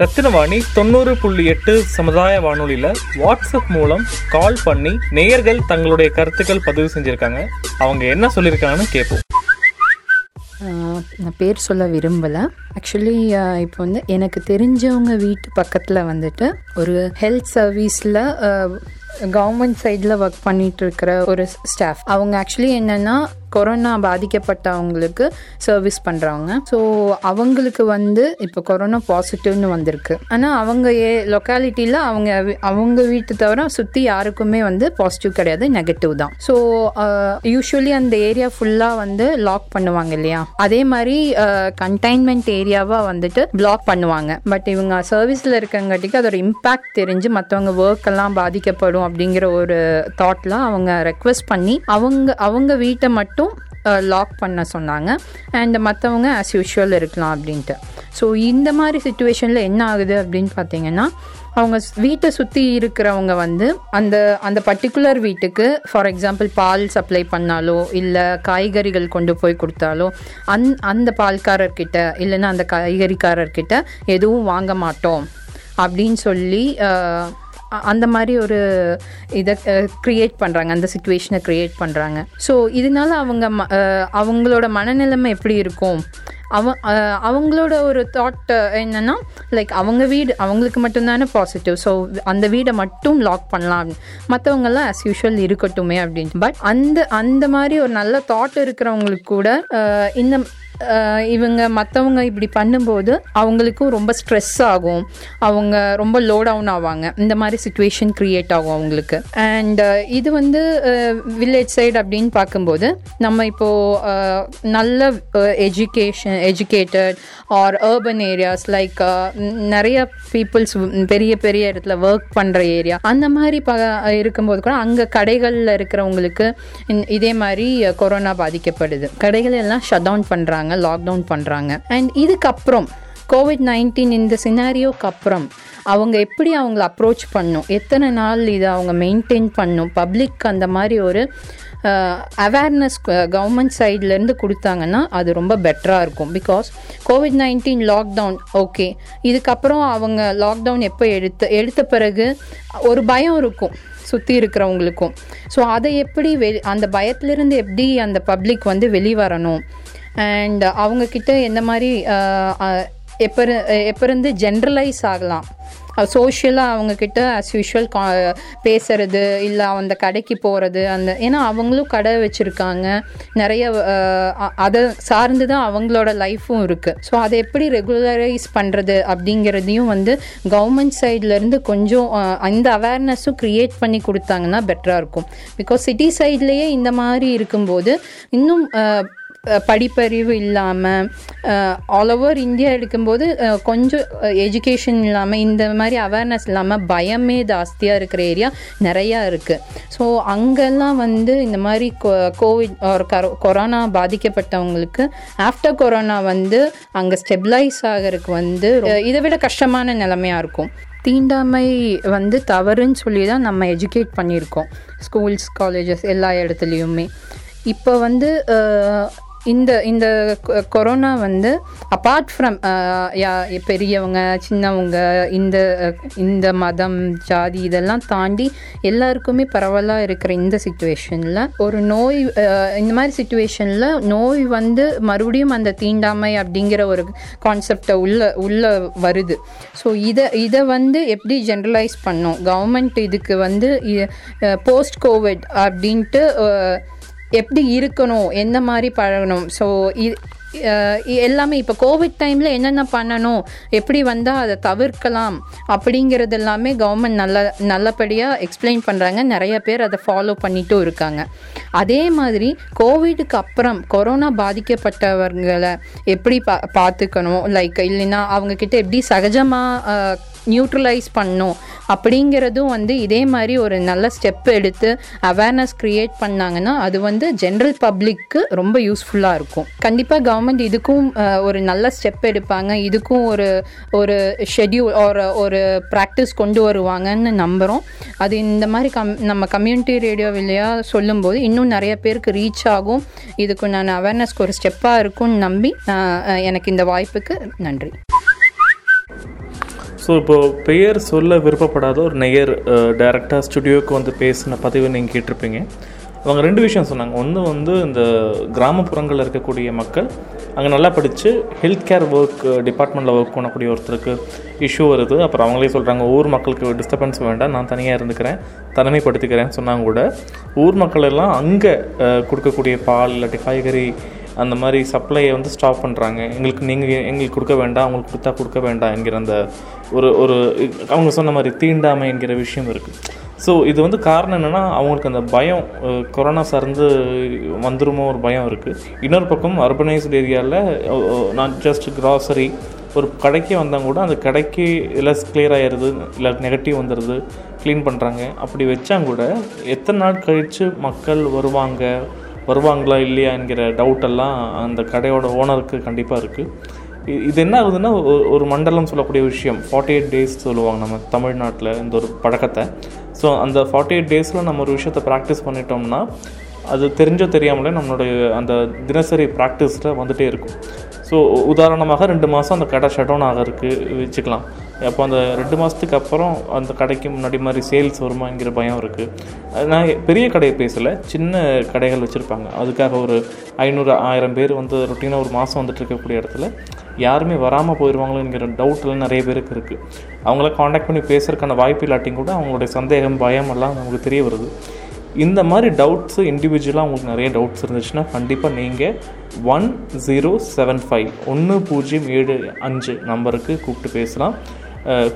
ரத்தினவாணி தொண்ணூறு புள்ளி எட்டு சமுதாய வானொலியில் வாட்ஸ்அப் மூலம் கால் பண்ணி நேயர்கள் தங்களுடைய கருத்துக்கள் பதிவு செஞ்சுருக்காங்க. அவங்க என்ன சொல்லியிருக்காங்கன்னு கேட்போம் நான் பேர் சொல்ல விரும்பலை. ஆக்சுவலி இப்போ வந்து எனக்கு தெரிஞ்சவங்க வீட்டு பக்கத்தில் வந்துட்டு ஒரு ஹெல்த் சர்வீஸில் கவர்மெண்ட் சைடில் ஒர்க் பண்ணிகிட்டு இருக்கிற ஒரு ஸ்டாஃப் அவங்க ஆக்சுவலி என்னென்னா கொரோனா பாதிக்கப்பட்டவங்களுக்கு சர்வீஸ் பண்ணுறவங்க ஸோ அவங்களுக்கு வந்து இப்போ கொரோனா பாசிட்டிவ்னு வந்திருக்கு. ஆனால் அவங்க ஏ லொக்காலிட்டியில் அவங்க அவங்க வீட்டு தவிர சுற்றி யாருக்குமே வந்து பாசிட்டிவ் கிடையாது நெகட்டிவ் தான். ஸோ யூஸ்வலி அந்த ஏரியா ஃபுல்லாக வந்து லாக் பண்ணுவாங்க இல்லையா? அதே மாதிரி கண்டெய்ன்மெண்ட் ஏரியாவாக வந்துட்டு பிளாக் பண்ணுவாங்க. பட் இவங்க சர்வீஸில் இருக்கங்காட்டிக்கு அதோட இம்பேக்ட் தெரிஞ்சு மற்றவங்க ஒர்க் எல்லாம் பாதிக்கப்படும் அப்படிங்கிற ஒரு தாட்டில் அவங்க ரெக்வெஸ்ட் பண்ணி அவங்க அவங்க வீட்டை மட்டும் லாக் பண்ண சொன்னாங்க. அண்ட் மற்றவங்க ஆஸ் யூஷுவல் இருக்கலாம் அப்படின்ட்டு. ஸோ இந்த மாதிரி சுச்சுவேஷனில் என்ன ஆகுது அப்படின்னு பார்த்தீங்கன்னா அவங்க வீட்டை சுற்றி இருக்கிறவங்க வந்து அந்த அந்த பர்டிகுலர் வீட்டுக்கு ஃபார் எக்ஸாம்பிள் பால் சப்ளை பண்ணாலோ இல்லை காய்கறிகள் கொண்டு போய் கொடுத்தாலோ அந் அந்த பால்காரர்கிட்ட இல்லைன்னா அந்த காய்கறிக்காரர்கிட்ட எதுவும் வாங்க மாட்டோம். அப்படின்னு சொல்லி அந்த மாதிரி ஒரு இதை க்ரியேட் பண்ணுறாங்க அந்த சுச்சுவேஷனை க்ரியேட் பண்ணுறாங்க ஸோ இதனால அவங்க ம- அவங்களோட மனநிலைமை எப்படி இருக்கும்? அவ அவங்களோட ஒரு தாட் என்னென்னா லைக் அவங்க வீடு அவங்களுக்கு மட்டும்தானே பாசிட்டிவ் ஸோ அந்த வீடை மட்டும் லாக் பண்ணலாம். மற்றவங்கெல்லாம் ஆஸ் யூஷுவல் இருக்கட்டுமே அப்படின்ட்டு. பட் அந்த அந்த மாதிரி ஒரு நல்ல தாட் இருக்கிறவங்களுக்கு கூட இந்த இவங்க மற்றவங்க இப்படி பண்ணும்போது அவங்களுக்கும் ரொம்ப ஸ்ட்ரெஸ் ஆகும். அவங்க ரொம்ப லோ டவுன் ஆவாங்க. இந்த மாதிரி சுச்சுவேஷன் க்ரியேட் ஆகும் அவங்களுக்கு. அண்ட் இது வந்து வில்லேஜ் சைடு அப்படின்னு பார்க்கும்போது நம்ம இப்போது நல்ல education educated are urban areas like நிறைய பீப்புள்ஸ் பெரிய பெரிய இடத்துல ஒர்க் பண்ணுற ஏரியா அந்த மாதிரி ப இருக்கும்போது கூட அங்கே கடைகளில் இருக்கிறவங்களுக்கு இதே மாதிரி கொரோனா பாதிக்கப்படுது. கடைகள் எல்லாம் ஷட் டவுன் பண்ணுறாங்க லாக்டவுன் பண்ணுறாங்க அண்ட் இதுக்கப்புறம் கோவிட் நைன்டீன் இந்த சினாரியோக்கு அப்புறம் அவங்க எப்படி அவங்கள அப்ரோச் பண்ணும்? எத்தனை நாள் இதை அவங்க மெயின்டைன் பண்ணும்? பப்ளிக் அந்த மாதிரி ஒரு அவேர்னஸ் கவர்மெண்ட் சைட்லேருந்து கொடுத்தாங்கன்னா அது ரொம்ப பெட்டராக இருக்கும். Because COVID nineteen lockdown okay இதுக்கப்புறம் அவங்க லாக்டவுன் எப்போ எடுத்த எடுத்த பிறகு ஒரு பயம் இருக்கும் சுற்றி இருக்கிறவங்களுக்கும். ஸோ அதை எப்படி வெ அந்த பயத்திலிருந்து எப்படி அந்த பப்ளிக் வந்து வெளிவரணும்? அண்ட் அவங்கக்கிட்ட எந்த மாதிரி எப்போ எப்போருந்து ஜென்ரலைஸ் ஆகலாம்? சோஷியலாக அவங்கக்கிட்ட அஸ் யூஷுவல் கா பேசுறது இல்லை அந்த கடைக்கு போகிறது அந்த ஏன்னா அவங்களும் கடை வச்சுருக்காங்க. நிறைய அதை சார்ந்து தான் அவங்களோட லைஃப்பும் இருக்குது ஸோ அதை எப்படி ரெகுலரைஸ் பண்ணுறது அப்படிங்கிறதையும் வந்து கவர்மெண்ட் சைட்லேருந்து கொஞ்சம் அந்த அவேர்னஸும் க்ரியேட் பண்ணி கொடுத்தாங்கன்னா பெட்டராக இருக்கும். பிகாஸ் சிட்டி சைட்லேயே இந்த மாதிரி இருக்கும்போது இன்னும் படிப்பறிவு இல்லாமல் ஆல் ஓவர் இந்தியா எடுக்கும்போது கொஞ்சம் எஜுகேஷன் இல்லாமல் இந்த மாதிரி அவேர்னஸ் இல்லாமல் பயமே ஜாஸ்தியாக இருக்கிற ஏரியா நிறையா இருக்குது ஸோ அங்கெல்லாம் வந்து இந்த மாதிரி கோவிட் ஒரு கரோ கொரோனா பாதிக்கப்பட்டவங்களுக்கு ஆஃப்டர் கொரோனா வந்து அங்கே ஸ்டெபிலைஸ் ஆகிறதுக்கு வந்து இதை விட கஷ்டமான நிலைமையாக இருக்கும். தீண்டாமை வந்து தவறுன்னு சொல்லி தான் நம்ம எஜுகேட் பண்ணியிருக்கோம். ஸ்கூல்ஸ் காலேஜஸ் எல்லா இடத்துலையுமே. இப்போ வந்து இந்த இந்த கொ- கொரோனா வந்து அப்பார்ட் uh, ஃப்ரம் பெரியவங்க சின்னவங்க இந்த இந்த மதம் ஜாதி இதெல்லாம் தாண்டி எல்லாருக்குமே பரவலாக இருக்கிற இந்த சுச்சுவேஷனில் ஒரு நோய் இந்த மாதிரி சுச்சுவேஷனில் நோய் வந்து மறுபடியும் அந்த தீண்டாமை அப்படிங்கிற ஒரு கான்செப்டை உள்ள உள்ள வருது. ஸோ இதை இதை வந்து எப்படி ஜென்ரலைஸ் பண்ணோம்? கவர்மெண்ட் இதுக்கு வந்து போஸ்ட் கோவிட் அப்படின்ட்டு எப்படி இருக்கணும் எந்த மாதிரி பழகணும். ஸோ இது எல்லாமே இப்போ கோவிட் டைமில் என்னென்ன பண்ணணும் எப்படி வந்தால் அதை தவிர்க்கலாம் அப்படிங்கிறது எல்லாமே கவர்மெண்ட் நல்ல நல்லபடியாக எக்ஸ்பிளைன் பண்ணுறாங்க நிறைய பேர் அதை ஃபாலோ பண்ணிட்டும் இருக்காங்க. அதே மாதிரி கோவிடுக்கு அப்புறம் கொரோனா பாதிக்கப்பட்டவர்களை எப்படி பா பார்த்துக்கணும்? லைக் இல்லைன்னா அவங்கக்கிட்ட எப்படி சகஜமாக நியூட்ரலைஸ் பண்ணும் அப்படிங்கிறதும் வந்து இதே மாதிரி ஒரு நல்ல ஸ்டெப் எடுத்து அவேர்னஸ் க்ரியேட் பண்ணாங்கன்னா அது வந்து ஜென்ரல் பப்ளிக்கு ரொம்ப யூஸ்ஃபுல்லாக இருக்கும். கண்டிப்பாக கவர்மெண்ட் இதுக்கும் ஒரு நல்ல ஸ்டெப் எடுப்பாங்க. இதுக்கும் ஒரு ஒரு ஷெட்யூல் ஒரு ஒரு ப்ராக்டிஸ் கொண்டு வருவாங்கன்னு நம்புகிறோம் அது இந்த மாதிரி கம் நம்ம கம்யூனிட்டி ரேடியோ வழியாக சொல்லும்போது இன்னும் நிறைய பேருக்கு ரீச் ஆகும். இதுக்கு நான் அவேர்னஸ்க்கு ஒரு ஸ்டெப்பாக இருக்கும்னு நம்பி எனக்கு இந்த வாய்ப்புக்கு நன்றி. ஸோ இப்போ பெயர் சொல்ல விருப்பப்படாத ஒரு நேயர் டேரெக்டாக ஸ்டுடியோவுக்கு வந்து பேசின பதிவு நீங்கள் கேட்டிருப்பீங்க. அவங்க ரெண்டு விஷயம் சொன்னாங்க. ஒன்று வந்து இந்த கிராமப்புறங்களில் இருக்கக்கூடிய மக்கள் அங்கே நல்லா படித்து ஹெல்த் கேர் ஒர்க் டிபார்ட்மெண்ட்டில் ஒர்க் பண்ணக்கூடிய ஒருத்தருக்கு இஷ்யூ வருது. அப்புறம் அவங்களே சொல்கிறாங்க ஊர் மக்களுக்கு டிஸ்டர்பன்ஸ் வேண்டாம். நான் தனியாக இருந்துக்கிறேன். தனிமைப்படுத்திக்கிறேன்னு சொன்னாங்க கூட. ஊர் மக்கள் எல்லாம் அங்கே uh, கொடுக்கக்கூடிய பால் இல்லாட்டி காய்கறி அந்த மாதிரி சப்ளையை வந்து ஸ்டாப் பண்ணுறாங்க எங்களுக்கு நீங்கள் எங்களுக்கு கொடுக்க வேண்டாம். அவங்களுக்கு கொடுத்தா கொடுக்க வேண்டாம் என்கிற அந்த ஒரு ஒரு அவங்க சொன்ன மாதிரி தீண்டாமை என்கிற விஷயம் இருக்குது ஸோ இது வந்து காரணம் என்னென்னா அவங்களுக்கு அந்த பயம் கொரோனா சார்ந்து வந்துருமோ ஒரு பயம் இருக்குது இன்னொரு பக்கம் அர்பனைஸ்டு ஏரியாவில் நாட் ஜஸ்ட் கிராசரி ஒரு கடைக்கு வந்தால் கூட அந்த கடைக்கு லெஸ் கிளியர் ஆகிடுது இல்லை நெகட்டிவ் வந்துடுது க்ளீன் பண்ணுறாங்க அப்படி வச்சாங்க கூட எத்தனை நாள் கழித்து மக்கள் வருவாங்க வருவாங்களா இல்லையா என்கிற டவுட்டெல்லாம் அந்த கடையோட ஓனருக்கு கண்டிப்பாக இருக்குது இது என்ன ஆகுதுன்னா ஒரு மண்டலம் சொல்லக்கூடிய விஷயம். ஃபார்ட்டி எயிட் டேஸ் சொல்லுவாங்க நம்ம தமிழ்நாட்டில் இந்த ஒரு பழக்கத்தை. ஸோ அந்த ஃபார்ட்டி எயிட் டேஸில் நம்ம ஒரு விஷயத்தை ப்ராக்டிஸ் பண்ணிட்டோம்னா அது தெரிஞ்சோ தெரியாமலே நம்மளுடைய அந்த தினசரி ப்ராக்டிஸில் வந்துகிட்டே இருக்கும். ஸோ உதாரணமாக ரெண்டு மாதம் அந்த கடை ஷட் டவுன் ஆகிறதுக்கு வச்சுக்கலாம். அப்போ அந்த ரெண்டு மாதத்துக்கு அப்புறம் அந்த கடைக்கு முன்னாடி மாதிரி சேல்ஸ் வருமாங்கிற பயம் இருக்குது நான் பெரிய கடையை பேசலை. சின்ன கடைகள் வச்சுருப்பாங்க. அதுக்காக ஒரு ஐநூறு ஆயிரம் பேர் வந்து ரொட்டீனாக ஒரு மாதம் வந்துட்டு இருக்கக்கூடிய இடத்துல யாருமே வராமல் போயிடுவாங்களோங்கிற டவுட்லாம் நிறைய பேருக்கு இருக்குது அவங்கள காண்டாக்ட் பண்ணி பேசுறதுக்கான வாய்ப்பு இல்லாட்டியும் கூட அவங்களுடைய சந்தேகம் பயம் எல்லாம் நமக்கு தெரிய வருது. இந்த மாதிரி டவுட்ஸு இண்டிவிஜுவலாக உங்களுக்கு நிறைய டவுட்ஸ் இருந்துச்சுன்னா கண்டிப்பாக நீங்கள் ஒன் ஜீரோ செவன் ஃபைவ் ஒன்று பூஜ்ஜியம் ஏழு அஞ்சு நம்பருக்கு கூப்பிட்டு பேசலாம்.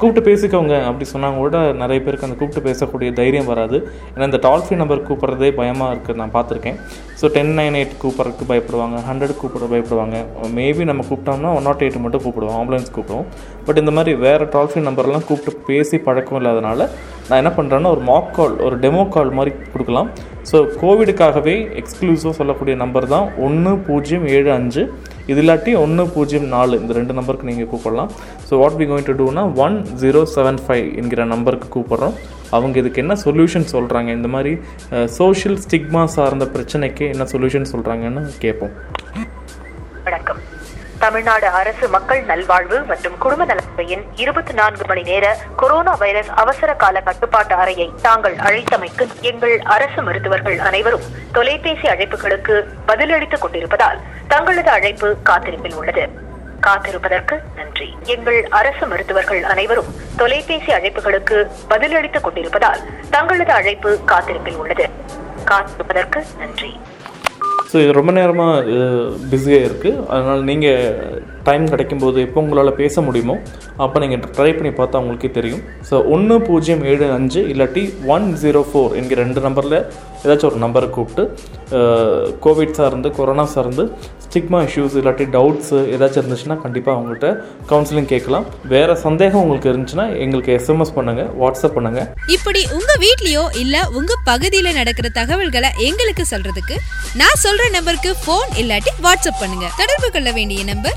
கூப்பிட்டு பேசிக்கோங்க. அப்படி சொன்னாங்க கூட நிறைய பேருக்கு அந்த கூப்பிட்டு பேசக்கூடிய தைரியம் வராது. ஏன்னா இந்த டால் ஃப்ரீ நம்பர் கூப்பிட்றதே பயமாக இருக்குது நான் பார்த்துருக்கேன். ஸோ டென் நைன் எயிட் கூப்பிட்றதுக்கு பயப்படுவாங்க ஹண்ட்ரட் கூப்பிட பயப்படுவாங்க. மேபி நம்ம கூப்பிட்டோம்னா ஒன் நாட் எயிட் மட்டும் கூப்பிடுவோம் ஆம்புலன்ஸ் கூப்பிடுவோம். பட் இந்த மாதிரி வேறு டால் ஃப்ரீ நம்பர்லாம் கூப்பிட்டு பேசி பழக்கம் இல்லாதனால நான் என்ன பண்ணுறேன்னா ஒரு மாக் கால் ஒரு டெமோ கால் மாதிரி கொடுக்கலாம். ஸோ கோவிடுக்காகவே எக்ஸ்க்ளூசிவாக சொல்லக்கூடிய நம்பர் தான் ஒன்று பூஜ்ஜியம் ஏழு அஞ்சு. இது இல்லாட்டி ஒன்று பூஜ்ஜியம் நாலு. இந்த ரெண்டு நம்பருக்கு நீங்கள் கூப்பிடலாம். So what we going to டூனா ஒன் ஜீரோ செவன் ஃபைவ் என்கிற நம்பருக்கு கூப்பிட்றோம். அவங்க இதுக்கு என்ன சொல்யூஷன் சொல்கிறாங்க இந்த மாதிரி சோஷியல் ஸ்டிக்மா சார்ந்த பிரச்சனைக்கு என்ன சொல்யூஷன் சொல்கிறாங்கன்னு கேட்போம். தமிழ்நாடு அரசு மக்கள் நல்வாழ்வு மற்றும் குடும்ப நலத்துறையின் இருபத்தி நான்கு மணி நேர கொரோனா வைரஸ் அவசர கால கட்டுப்பாட்டு அறையை தாங்கள் அழைத்தமைக்கு எங்கள் அரசு மருத்துவர்கள் அனைவரும் தொலைபேசி அழைப்புகளுக்கு பதிலளித்துக் கொண்டிருப்பதால் தங்களது அழைப்பு காத்திருப்பில் உள்ளது. காத்திருப்பதற்கு நன்றி. எங்கள் அரசு மருத்துவர்கள் அனைவரும் தொலைபேசி அழைப்புகளுக்கு பதிலளித்துக் கொண்டிருப்பதால் தங்களது அழைப்பு காத்திருப்பில் உள்ளது. காத்திருப்பதற்கு நன்றி. ஸோ இது ரொம்ப நேரமாக பிஸியாக இருக்குது அதனால் நீங்கள் டைம் கிடைக்கும்போது எப்போ உங்களால் பேச முடியுமோ அப்போ நீங்கள் ட்ரை பண்ணி பார்த்தா உங்களுக்கே தெரியும். ஸோ ஒன்று பூஜ்ஜியம் ஏழு அஞ்சு இல்லாட்டி ஒன் ஜீரோ ஃபோர் என்கிற ரெண்டு நம்பரில் ஏதாச்சும் ஒரு நம்பரை கூப்பிட்டு கோவிட் சார்ந்து கொரோனா சார்ந்து ஸ்டிக்மா இஷ்யூஸ் இல்லாட்டி டவுட்ஸு ஏதாச்சும் இருந்துச்சுன்னா கண்டிப்பாக அவங்கள்ட்ட கவுன்சிலிங் கேட்கலாம். வேறு சந்தேகம் உங்களுக்கு இருந்துச்சுன்னா எங்களுக்கு எஸ்எம்எஸ் பண்ணுங்கள் வாட்ஸ்அப் பண்ணுங்கள் இப்படி உங்கள் வீட்லேயோ இல்லை உங்கள் பகுதியில் நடக்கிற தகவல்களை எங்களுக்கு சொல்கிறதுக்கு நான் சொல்கிற நம்பருக்கு ஃபோன் இல்லாட்டி வாட்ஸ்அப் பண்ணுங்கள் தொடர்பு கொள்ள வேண்டிய நம்பர்